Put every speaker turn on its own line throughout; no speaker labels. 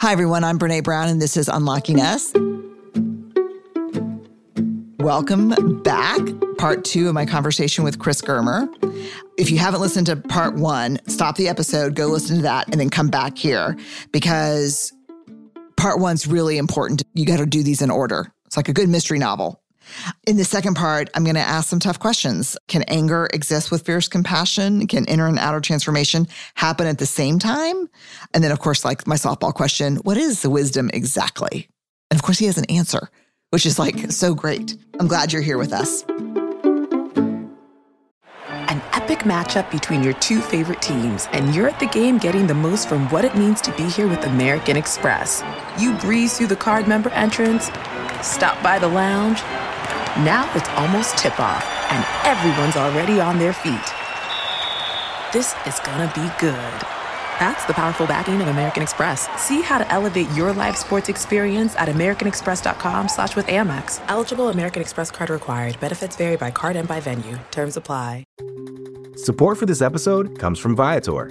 Hi, everyone. I'm Brene Brown, and this is Unlocking Us. Welcome back. Part two of my conversation with Chris Germer. If you haven't listened to part one, stop the episode, go listen to that, and then come back here because part one's really important. You got to do these in order. It's like a good mystery novel. In the second part, I'm going to ask some tough questions. Can anger exist with fierce compassion? Can inner and outer transformation happen at the same time? And then, of course, like my softball question, what is the wisdom exactly? And of course, he has an answer, which is like so great. I'm glad you're here with us.
An epic matchup between your two favorite teams, and you're at the game getting the most from what it means to be here with American Express. You breeze through the card member entrance, stop by the lounge now it's almost tip off, and everyone's already on their feet. This is gonna be good. That's the powerful backing of American Express. See how to elevate your live sports experience at americanexpress.com slash with Amex. Eligible American Express card required. Benefits vary by card and by venue. Terms apply.
Support for this episode comes from Viator.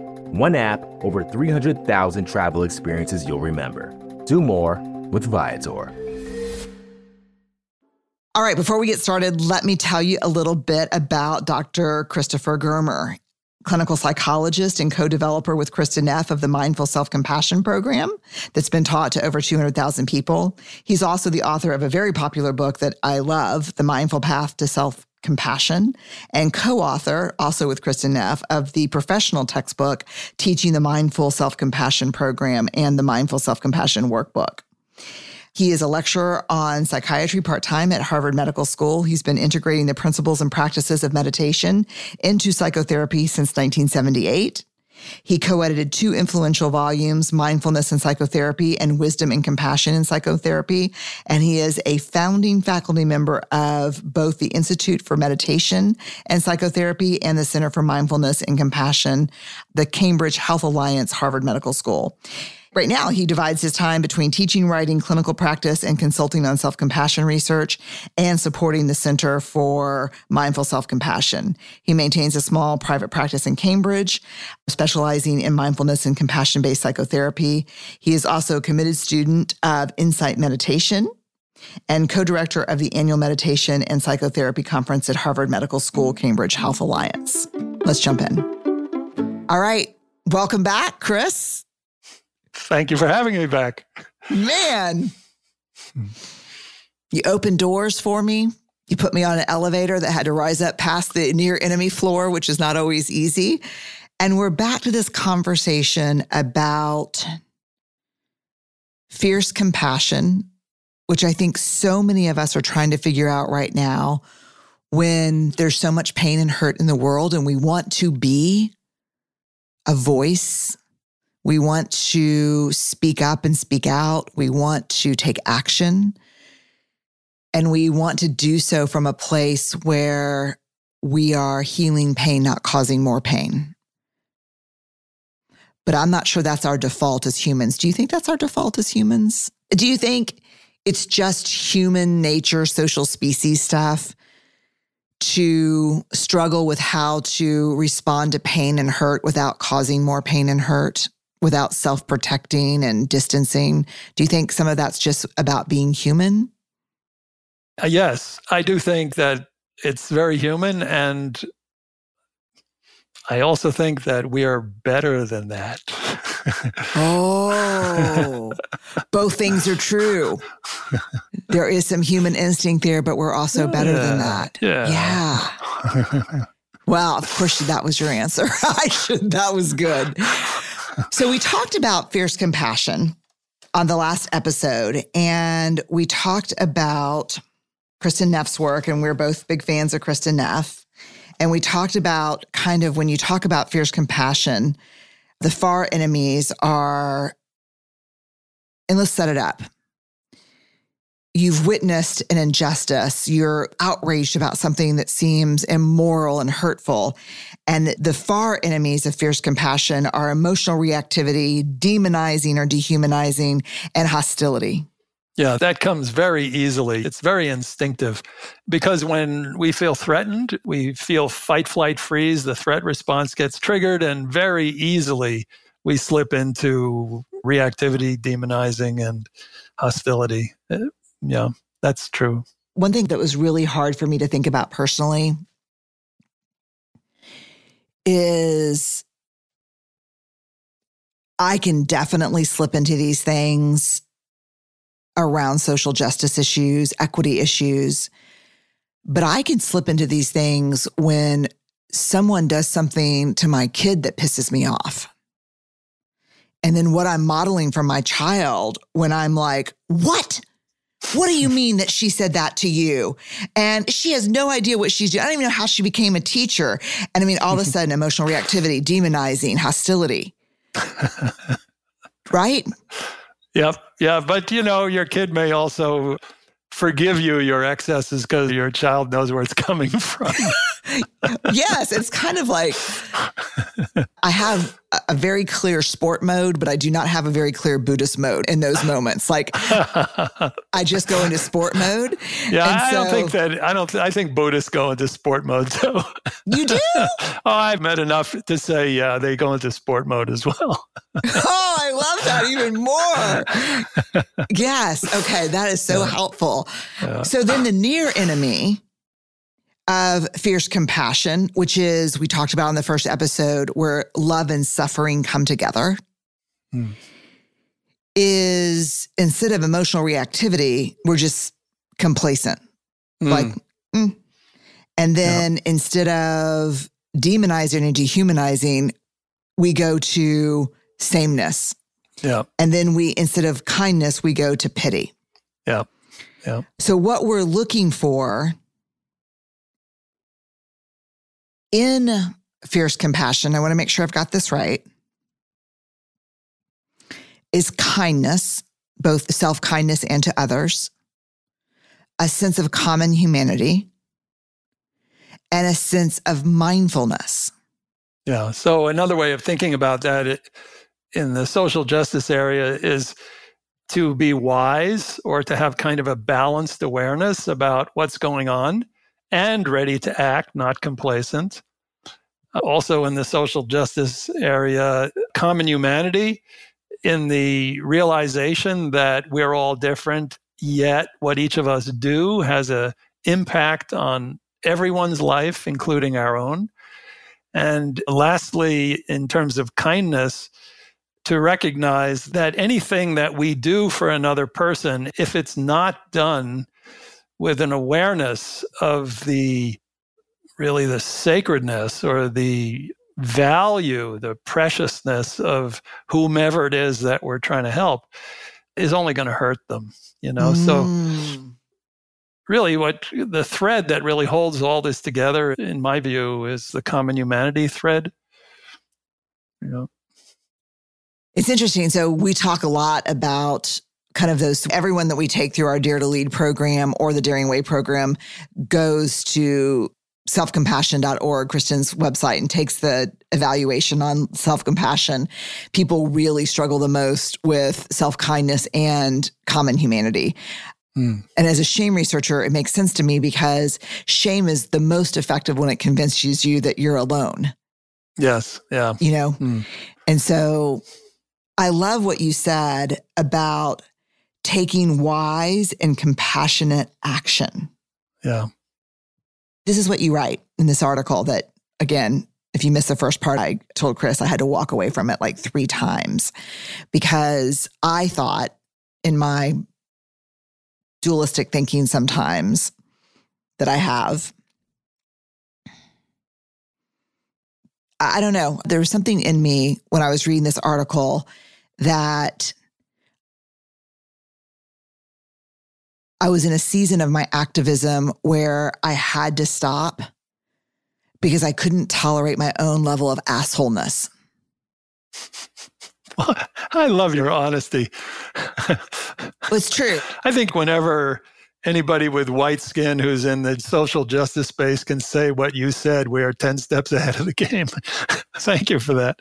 One app, over 300,000 travel experiences you'll remember. Do more with Viator.
All right, before we get started, let me tell you a little bit about Dr. Christopher Germer, clinical psychologist and co developer with Kristin Neff of the Mindful Self Compassion Program that's been taught to over 200,000 people. He's also the author of a very popular book that I love, The Mindful Path to Self Compassion, and co author, also with Kristin Neff, of the professional textbook Teaching the Mindful Self Compassion Program and the Mindful Self Compassion Workbook. He is a lecturer on psychiatry part time at Harvard Medical School. He's been integrating the principles and practices of meditation into psychotherapy since 1978. He co edited two influential volumes, Mindfulness and Psychotherapy and Wisdom and Compassion in Psychotherapy. And he is a founding faculty member of both the Institute for Meditation and Psychotherapy and the Center for Mindfulness and Compassion, the Cambridge Health Alliance Harvard Medical School. Right now, he divides his time between teaching, writing, clinical practice, and consulting on self compassion research and supporting the Center for Mindful Self Compassion. He maintains a small private practice in Cambridge, specializing in mindfulness and compassion based psychotherapy. He is also a committed student of Insight Meditation and co director of the annual meditation and psychotherapy conference at Harvard Medical School Cambridge Health Alliance. Let's jump in. All right. Welcome back, Chris.
Thank you for having me back.
Man, you opened doors for me. You put me on an elevator that had to rise up past the near enemy floor, which is not always easy. And we're back to this conversation about fierce compassion, which I think so many of us are trying to figure out right now when there's so much pain and hurt in the world and we want to be a voice we want to speak up and speak out. We want to take action. And we want to do so from a place where we are healing pain, not causing more pain. But I'm not sure that's our default as humans. Do you think that's our default as humans? Do you think it's just human nature, social species stuff to struggle with how to respond to pain and hurt without causing more pain and hurt? Without self protecting and distancing. Do you think some of that's just about being human?
Uh, yes, I do think that it's very human. And I also think that we are better than that.
oh, both things are true. There is some human instinct there, but we're also better than that.
Yeah.
Yeah. well, of course, that was your answer. I should. That was good so we talked about fierce compassion on the last episode, and we talked about Kristin Neff's work, and we're both big fans of Kristin Neff. And we talked about kind of when you talk about fierce compassion, the far enemies are, and let's set it up. You've witnessed an injustice, you're outraged about something that seems immoral and hurtful. And the far enemies of fierce compassion are emotional reactivity, demonizing or dehumanizing, and hostility.
Yeah, that comes very easily. It's very instinctive because when we feel threatened, we feel fight, flight, freeze. The threat response gets triggered, and very easily we slip into reactivity, demonizing, and hostility. Uh, Yeah, that's true.
One thing that was really hard for me to think about personally is I can definitely slip into these things around social justice issues, equity issues. But I can slip into these things when someone does something to my kid that pisses me off. And then what I'm modeling for my child when I'm like, what? What do you mean that she said that to you? And she has no idea what she's doing. I don't even know how she became a teacher. And I mean, all of a sudden, emotional reactivity, demonizing, hostility. right?
Yep. Yeah. But, you know, your kid may also forgive you your excesses because your child knows where it's coming from.
Yes. It's kind of like I have a very clear sport mode, but I do not have a very clear Buddhist mode in those moments. Like I just go into sport mode.
Yeah, I so, don't think that I don't I think Buddhists go into sport mode too.
You do? oh,
I've met enough to say yeah, they go into sport mode as well.
oh, I love that even more. yes. Okay, that is so yeah. helpful. Yeah. So then the near enemy of fierce compassion, which is we talked about in the first episode where love and suffering come together, mm. is instead of emotional reactivity, we're just complacent. Mm. Like, mm. and then yeah. instead of demonizing and dehumanizing, we go to sameness.
Yeah.
And then we, instead of kindness, we go to pity.
Yeah. Yeah.
So what we're looking for in fierce compassion, I want to make sure I've got this right, is kindness, both self kindness and to others, a sense of common humanity, and a sense of mindfulness.
Yeah. So, another way of thinking about that in the social justice area is to be wise or to have kind of a balanced awareness about what's going on and ready to act, not complacent. Also, in the social justice area, common humanity, in the realization that we're all different, yet what each of us do has an impact on everyone's life, including our own. And lastly, in terms of kindness, to recognize that anything that we do for another person, if it's not done with an awareness of the really the sacredness or the value, the preciousness of whomever it is that we're trying to help is only going to hurt them, you know? Mm. So really what the thread that really holds all this together in my view is the common humanity thread. You know.
It's interesting. So we talk a lot about kind of those everyone that we take through our Dare to Lead program or the Daring Way program goes to selfcompassion.org, Kristin's website, and takes the evaluation on self compassion, people really struggle the most with self kindness and common humanity. Mm. And as a shame researcher, it makes sense to me because shame is the most effective when it convinces you that you're alone.
Yes. Yeah.
You know? Mm. And so I love what you said about taking wise and compassionate action.
Yeah.
This is what you write in this article that, again, if you missed the first part, I told Chris I had to walk away from it like three times because I thought in my dualistic thinking sometimes that I have, I don't know, there was something in me when I was reading this article that I was in a season of my activism where I had to stop because I couldn't tolerate my own level of assholeness.
I love your honesty.
it's true.
I think whenever anybody with white skin who's in the social justice space can say what you said, we are 10 steps ahead of the game. Thank you for that.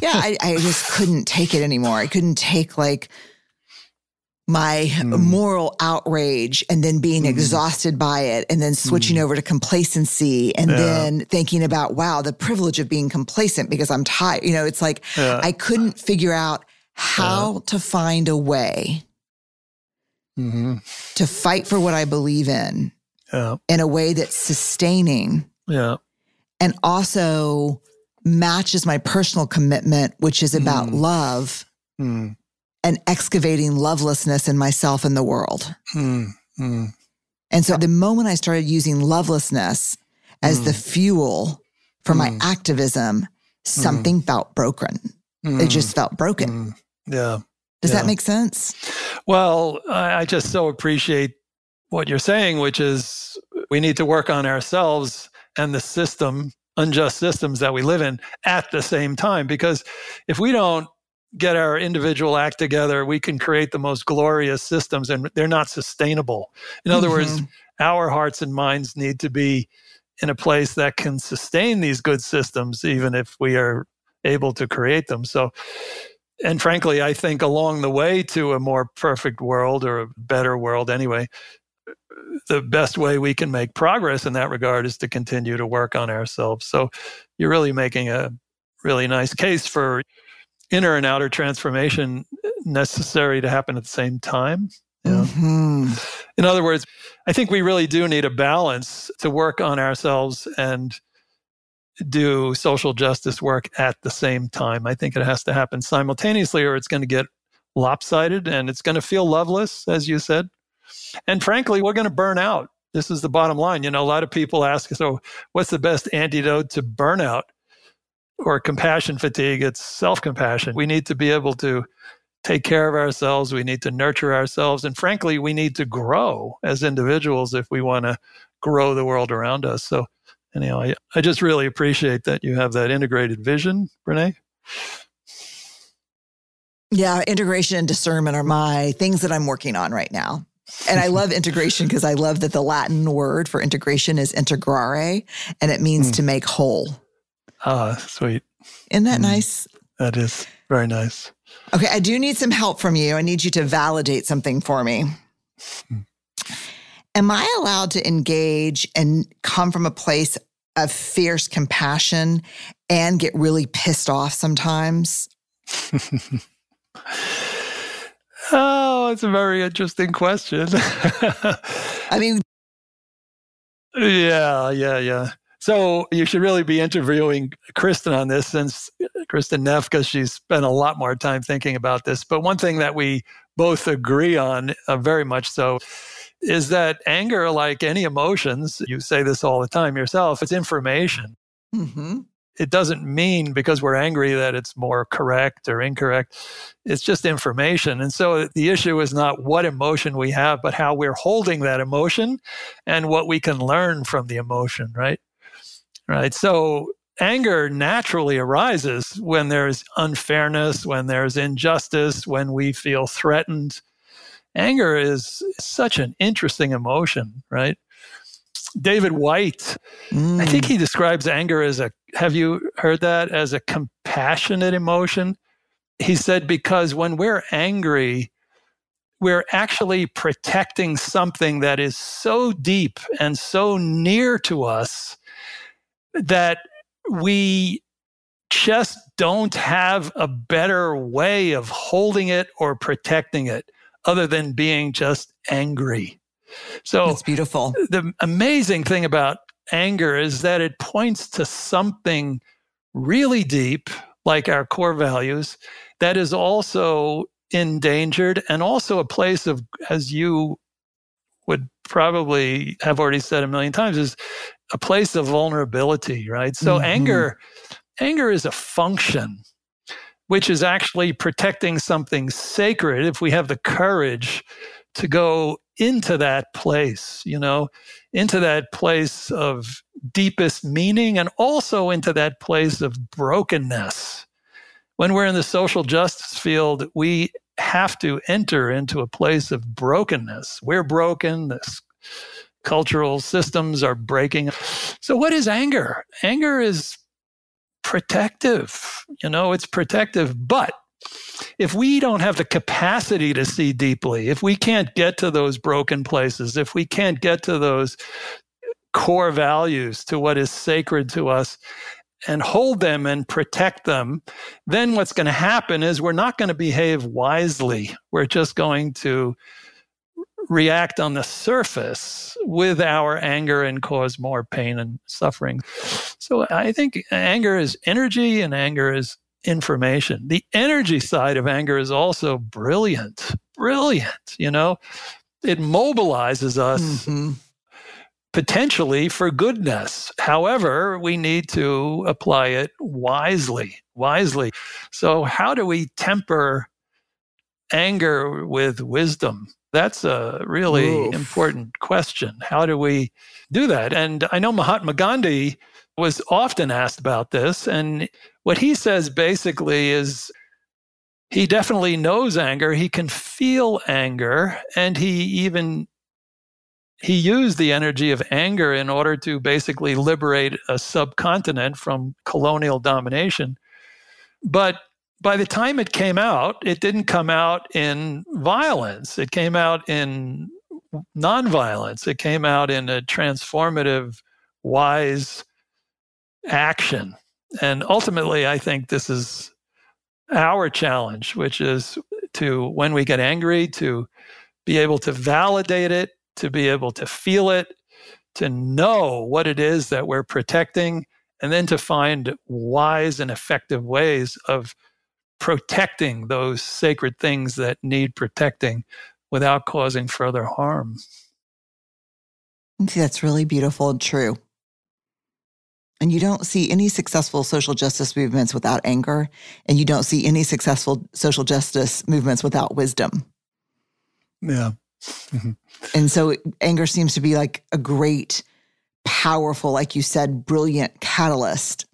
yeah, I, I just couldn't take it anymore. I couldn't take like my mm. moral outrage and then being mm. exhausted by it and then switching mm. over to complacency and yeah. then thinking about wow the privilege of being complacent because i'm tired you know it's like yeah. i couldn't figure out how yeah. to find a way mm-hmm. to fight for what i believe in in a way that's sustaining
yeah
and also matches my personal commitment which is about mm. love mm and excavating lovelessness in myself and the world. Mm, mm. And so the moment I started using lovelessness as mm. the fuel for my mm. activism, something felt broken. It just felt broken.
Yeah.
Does
yeah.
that make sense?
Well, I just so appreciate what you're saying, which is we need to work on ourselves and the system, unjust systems that we live in at the same time. Because if we don't get our individual act together, we can create the most glorious systems and they're not sustainable. In other mm-hmm. words, our hearts and minds need to be in a place that can sustain these good systems, even if we are able to create them. So, and frankly, I think along the way to a more perfect world or a better world anyway, the best way we can make progress in that regard is to continue to work on ourselves. So, you're really making a really nice case for inner and outer transformation necessary to happen at the same time. mm-hmm. In other words, I think we really do need a balance to work on ourselves and do social justice work at the same time. I think it has to happen simultaneously or it's going to get lopsided and it's going to feel loveless, as you said. And frankly, we're going to burn out. This is the bottom line. You know, a lot of people ask, so what's the best antidote to burnout? Or compassion fatigue, it's self compassion. We need to be able to take care of ourselves. We need to nurture ourselves. And frankly, we need to grow as individuals if we want to grow the world around us. So, anyhow, I, I just really appreciate that you have that integrated vision, Brene.
Yeah, integration and discernment are my things that I'm working on right now. And I love integration because I love that the Latin word for integration is integrare, and it means mm. to make whole.
Ah, sweet.
Isn't that mm, nice?
That is very nice.
Okay, I do need some help from you. I need you to validate something for me. Mm. Am I allowed to engage and come from a place of fierce compassion and get really pissed off sometimes?
oh, it's a very interesting question.
I mean,
yeah, yeah, yeah. So you should really be interviewing Kristin on this since Kristin Neff, because she's spent a lot more time thinking about this. But one thing that we both agree on, uh, very much so, is that anger, like any emotions, you say this all the time yourself, it's information. Mm-hmm. It doesn't mean because we're angry that it's more correct or incorrect. It's just information. And so the issue is not what emotion we have, but how we're holding that emotion and what we can learn from the emotion, right? Right? So anger naturally arises when there's unfairness, when there's injustice, when we feel threatened. Anger is such an interesting emotion, right? David Whyte, mm. I think he mm. describes anger as a, have you heard that? As a compassionate emotion. He said, because when we're angry, we're actually protecting something that is so deep and so near to us that we just don't have a better way of holding it or protecting it other than being just angry. So
it's beautiful.
The amazing thing about anger is that it points to something really deep, like our core values, that is also endangered and also a place of, as you would probably have already said a million times, is a place of vulnerability, right? So mm-hmm. anger, anger is a function which is actually protecting something sacred if we have the courage to go into that place, you know, into that place of deepest meaning and also into that place of brokenness when we're in the social justice field, we have to enter into a place of brokenness. We're broken. This cultural systems are breaking. So, what is anger? Anger is protective. You know, it's protective, but if we don't have the capacity to see deeply, if we can't get to those broken places, if we can't get to those core values, to what is sacred to us, and hold them and protect them, then what's going to happen is we're not going to behave wisely. We're just going to react on the surface with our anger and cause more pain and suffering. So I think anger is energy and anger is information. The energy side of anger is also brilliant, brilliant. You know, it mobilizes us. Mm-hmm. Potentially for goodness. However, we need to apply it wisely, wisely. So, how do we temper anger with wisdom? That's a really Oof. important question. How do we do that? And I know Mahatma Gandhi was often asked about this. And what he says basically is he definitely knows anger, he can feel anger, and he even he used the energy of anger in order to basically liberate a subcontinent from colonial domination. But by the time it came out, it didn't come out in violence. It came out in nonviolence. It came out in a transformative, wise action. And ultimately, I think this is our challenge, which is to, when we get angry, to be able to validate it, to be able to feel it, to know what it is that we're protecting, and then to find wise and effective ways of protecting those sacred things that need protecting without causing further harm.
That's really beautiful and true. And you don't see any successful social justice movements without anger. And you don't see any successful social justice movements without wisdom.
Yeah.
And so anger seems to be like a great, powerful, like you said, brilliant catalyst.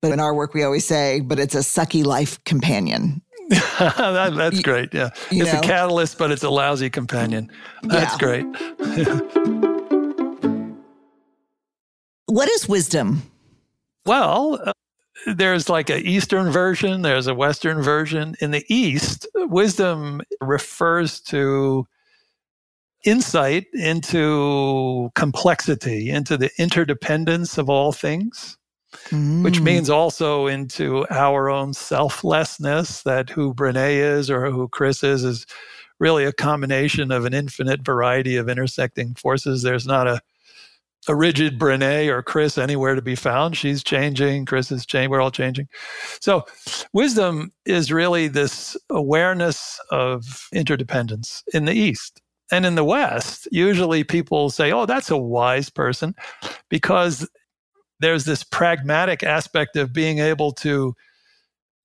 But in our work, we always say, but it's a sucky life companion.
that, that's great. Yeah. It's know? a catalyst, but it's a lousy companion. That's yeah. great.
What is wisdom?
Well, uh, there's like an Eastern version, there's a Western version. In the East, wisdom refers to insight into complexity, into the interdependence of all things, mm. which means also into our own selflessness that who Brene is or who Chris is is really a combination of an infinite variety of intersecting forces. There's not a a rigid Brene or Chris anywhere to be found. She's changing. Chris is changing. We're all changing. So, wisdom is really this awareness of interdependence in the East. And in the West, usually people say, oh, that's a wise person because there's this pragmatic aspect of being able to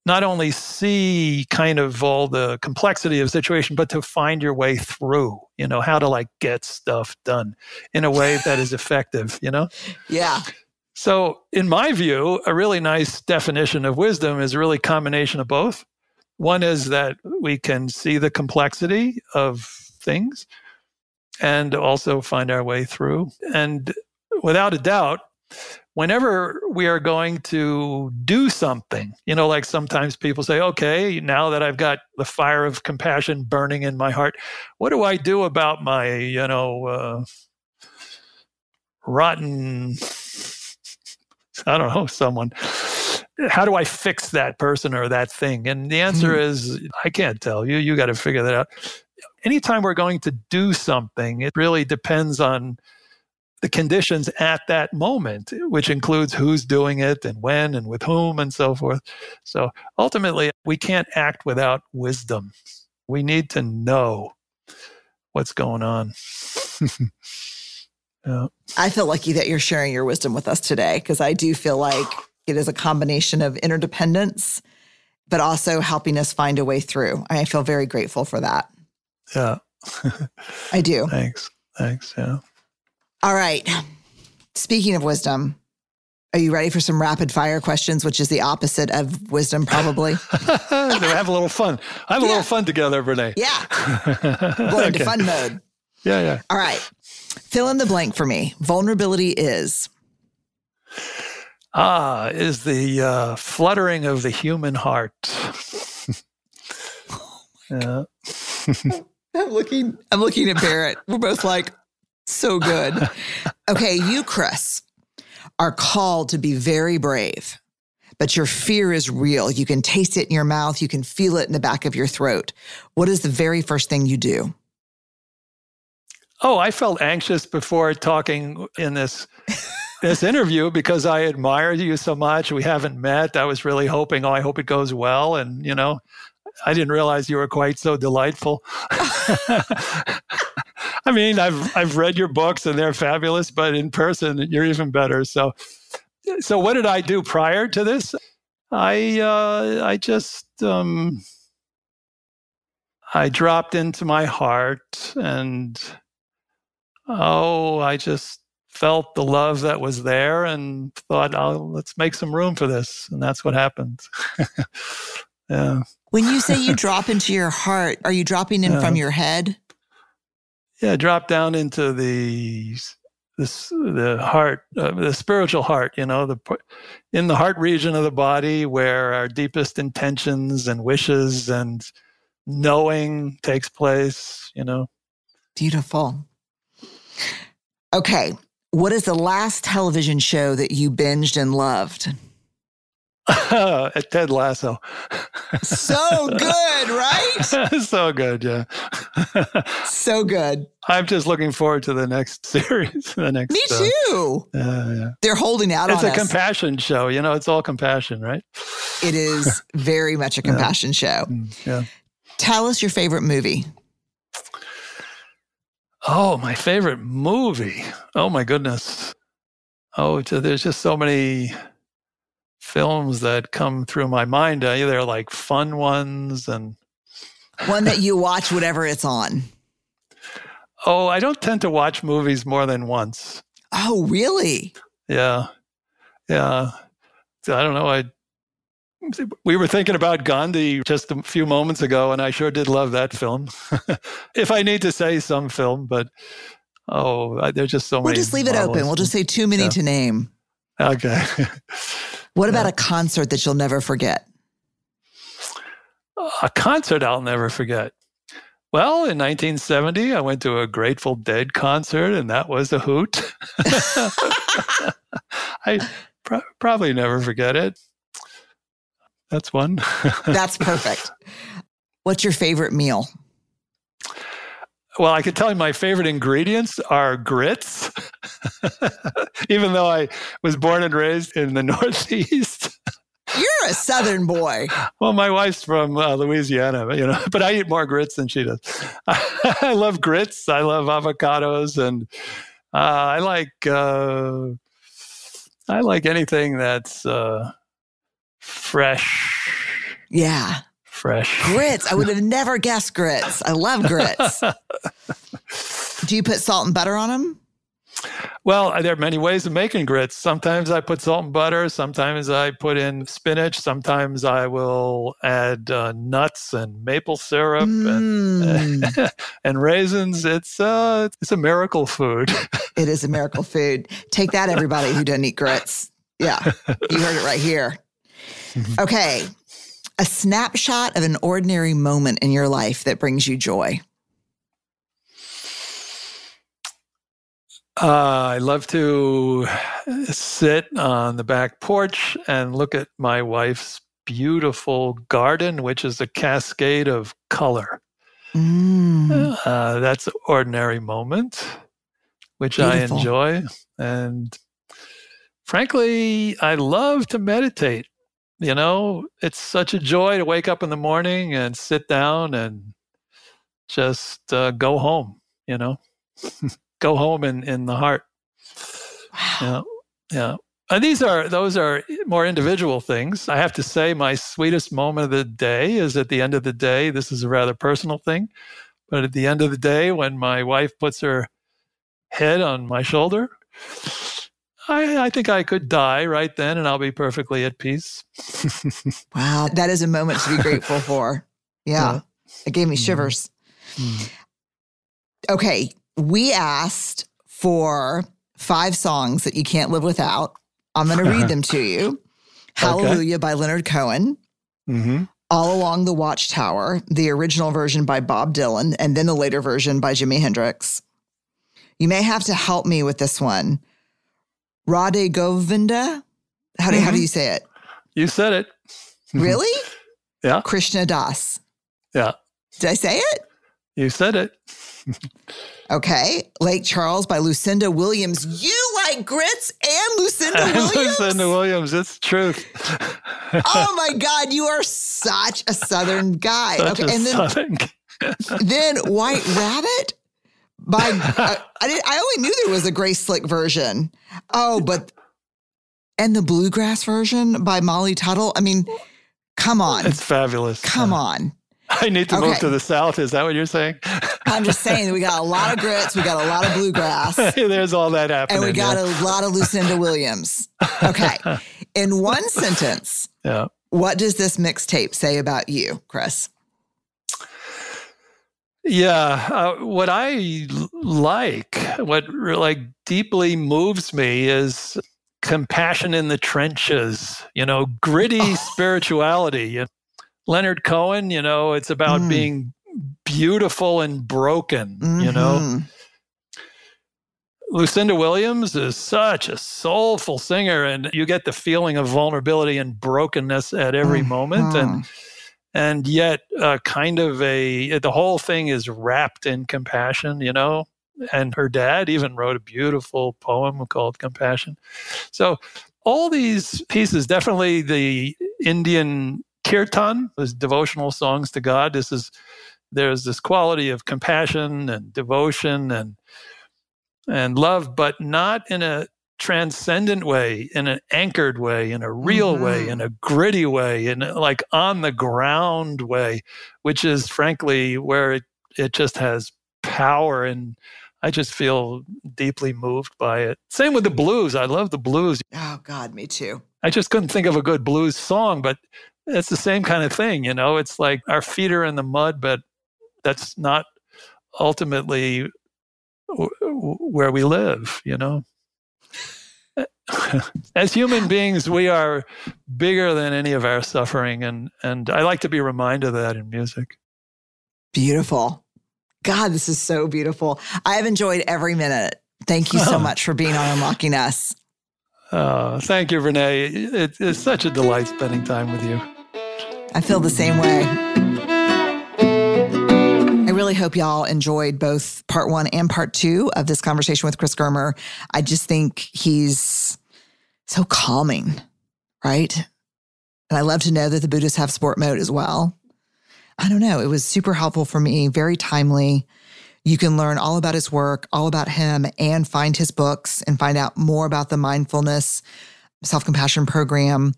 not only see kind of all the complexity of the situation, but to find your way through, you know, how to like get stuff done in a way that is effective, you know?
Yeah.
So, in my view, a really nice definition of wisdom is a really combination of both. One is that we can see the complexity of things and also find our way through. And without a doubt, whenever we are going to do something, you know, like sometimes people say, okay, now that I've got the fire of compassion burning in my heart, what do I do about my, you know, uh, rotten, I don't know, someone? How do I fix that person or that thing? And the answer hmm. is, I can't tell you. You got to figure that out. Anytime we're going to do something, it really depends on the conditions at that moment, which includes who's doing it and when and with whom and so forth. So ultimately, we can't act without wisdom. We need to know what's going on.
yeah. I feel lucky that you're sharing your wisdom with us today because I do feel like it is a combination of interdependence, but also helping us find a way through. I feel very grateful for that.
Yeah.
I do.
Thanks. Thanks. Yeah.
All right. Speaking of wisdom, Are you ready for some rapid fire questions, which is the opposite of wisdom, probably?
have a little fun. I have a little fun together, Brene.
Yeah. Going okay. into fun mode.
Yeah, yeah.
All right. Fill in the blank for me. Vulnerability is.
Ah, is the uh, fluttering of the human heart.
yeah. I'm looking. I'm looking at Barrett. We're both like, so good. Okay, you, Chris are called to be very brave, but your fear is real. You can taste it in your mouth, you can feel it in the back of your throat. What is the very first thing you do?
Oh, I felt anxious before talking in this this interview because I admire you so much. We haven't met. I was really hoping, oh, I hope it goes well. And, you know, I didn't realize you were quite so delightful. I mean, I've I've read your books and they're fabulous, but in person you're even better. So, so what did I do prior to this? I uh, I just um, I dropped into my heart and oh, I just felt the love that was there and thought, oh, let's make some room for this, and that's what happened. yeah.
When you say you drop into your heart, are you dropping in yeah. from your head?
yeah drop down into the this the heart uh, the spiritual heart you know the in the heart region of the body where our deepest intentions and wishes and knowing takes place you know
beautiful okay what is the last television show that you binged and loved
at Ted Lasso.
so good, right?
so good, yeah.
so good.
I'm just looking forward to the next series. The next.
Me uh, too.
Uh, yeah, yeah.
They're holding out
it's a us. compassion show. You know, it's all compassion, right?
It is very much a compassion yeah. show.
Mm, yeah.
Tell us your favorite movie.
Oh, my favorite movie. Oh my goodness. Oh, there's just so many films that come through my mind. Uh, they're like fun ones and
one that you watch whatever it's on.
Oh, I don't tend to watch movies more than once.
Oh, really?
Yeah. Yeah. I don't know. I we were thinking about Gandhi just a few moments ago, and I sure did love that film. if I need to say some film, but oh, there's just so
we'll
many.
We'll just leave it open. We'll just say too many yeah. to name.
Okay.
What about yeah. a concert that you'll never forget?
A concert I'll never forget. Well, in 1970, I went to a Grateful Dead concert, and that was a hoot. I pro- probably never forget it. That's one.
That's perfect. What's your favorite meal?
Well, I can tell you my favorite ingredients are grits, even though I was born and raised in the Northeast.
You're a Southern boy.
Well, my wife's from uh, Louisiana, you know, but I eat more grits than she does. I love grits. I love avocados, and uh, I like uh, I like anything that's uh, fresh.
Yeah,
fresh.
Grits. I would have never guessed grits. I love grits. Do you put salt and butter on them?
Well, there are many ways of making grits. Sometimes I put salt and butter. Sometimes I put in spinach. Sometimes I will add uh, nuts and maple syrup mm. and, and raisins. It's uh, it's a miracle food.
it is a miracle food. Take that, everybody who doesn't eat grits. Yeah, you heard it right here. Okay, a snapshot of an ordinary moment in your life that brings you joy?
Uh, I love to sit on the back porch and look at my wife's beautiful garden, which is a cascade of color. Mm. Uh, that's an ordinary moment, which beautiful. I enjoy. And frankly, I love to meditate you know, it's such a joy to wake up in the morning and sit down and just uh, go home, you know, go home in, in the heart. Wow. Yeah. Yeah. And these are, those are more individual things. I have to say, my sweetest moment of the day is at the end of the day. This is a rather personal thing. But at the end of the day, when my wife puts her head on my shoulder, I, I think I could die right then and I'll be perfectly at peace.
wow. That is a moment to be grateful for. Yeah. yeah. It gave me mm-hmm. shivers. Mm. Okay. We asked for five songs that you can't live without. I'm going to read them to you. Hallelujah okay. by Leonard Cohen. Mm-hmm. All Along the Watchtower, the original version by Bob Dylan, and then the later version by Jimi Hendrix. You may have to help me with this one. Radhe Govinda. How do, mm-hmm. how do you say it?
You said it.
really?
yeah.
Krishna Das.
Yeah.
Did I say it?
You said it.
okay. Lake Charles by Lucinda Williams. You like grits and Lucinda Williams?
Lucinda Williams. It's truth.
oh my God. You are such a Southern guy.
Such okay. and then, Southern.
then White Rabbit by uh, I did I only knew there was a Grace Slick version. Oh, but and the bluegrass version by Molly Tuttle. I mean, come on.
It's fabulous.
Come yeah. on.
I need to okay. move to the south. Is that what you're saying?
I'm just saying we got a lot of grits, we got a lot of bluegrass.
There's all that happening.
And we got yeah. a lot of Lucinda Williams. Okay. In one sentence,
yeah.
what does this mixtape say about you, Chris?
Yeah, uh, what I like, what like deeply moves me is compassion in the trenches, you know, gritty oh. spirituality. Leonard Cohen, you know, it's about mm. being beautiful and broken, mm-hmm. you know. Mm-hmm. Lucinda Williams is such a soulful singer, and you get the feeling of vulnerability and brokenness at every mm-hmm. moment. And and yet uh, kind of a the whole thing is wrapped in compassion you know? And her dad even wrote a beautiful poem called compassion. So all these pieces definitely the indian kirtan those devotional songs to god this is there's this quality of compassion and devotion and and love but not in a transcendent way, in an anchored way, in a real mm-hmm. way, in a gritty way, in like on the ground way, which is frankly where it, it just has power and I just feel deeply moved by it. Same with the blues. I love the blues.
Oh God, me too.
I just couldn't think of a good blues song, but it's the same kind of thing, you know. It's like our feet are in the mud, but that's not ultimately where we live, you know. as human beings, we are bigger than any of our suffering. And, and I like to be reminded of that in music.
Beautiful. God, this is so beautiful. I have enjoyed every minute. Thank you so much for being on Unlocking Us.
Oh, thank you, Renee. It, it's such a delight spending time with you.
I feel the same way hope y'all enjoyed both part one and part two of this conversation with Chris Germer. I just think he's so calming, right? And I love to know that the Buddhists have sport mode as well. I don't know. It was super helpful for me, very timely. You can learn all about his work, all about him, and find his books and find out more about the mindfulness self compassion program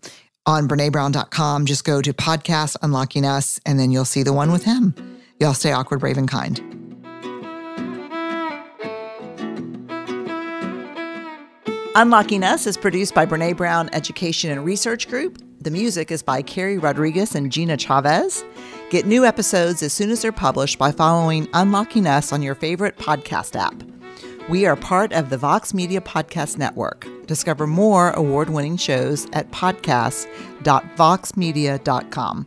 on brenebrown.com. Just go to podcast unlocking us, and then you'll see the one with him. Y'all stay awkward, brave, and kind. Unlocking Us is produced by Brene Brown Education and Research Group. The music is by Carrie Rodriguez and Gina Chavez. Get new episodes as soon as they're published by following Unlocking Us on your favorite podcast app. We are part of the Vox Media Podcast Network. Discover more award winning shows at podcast.voxmedia.com.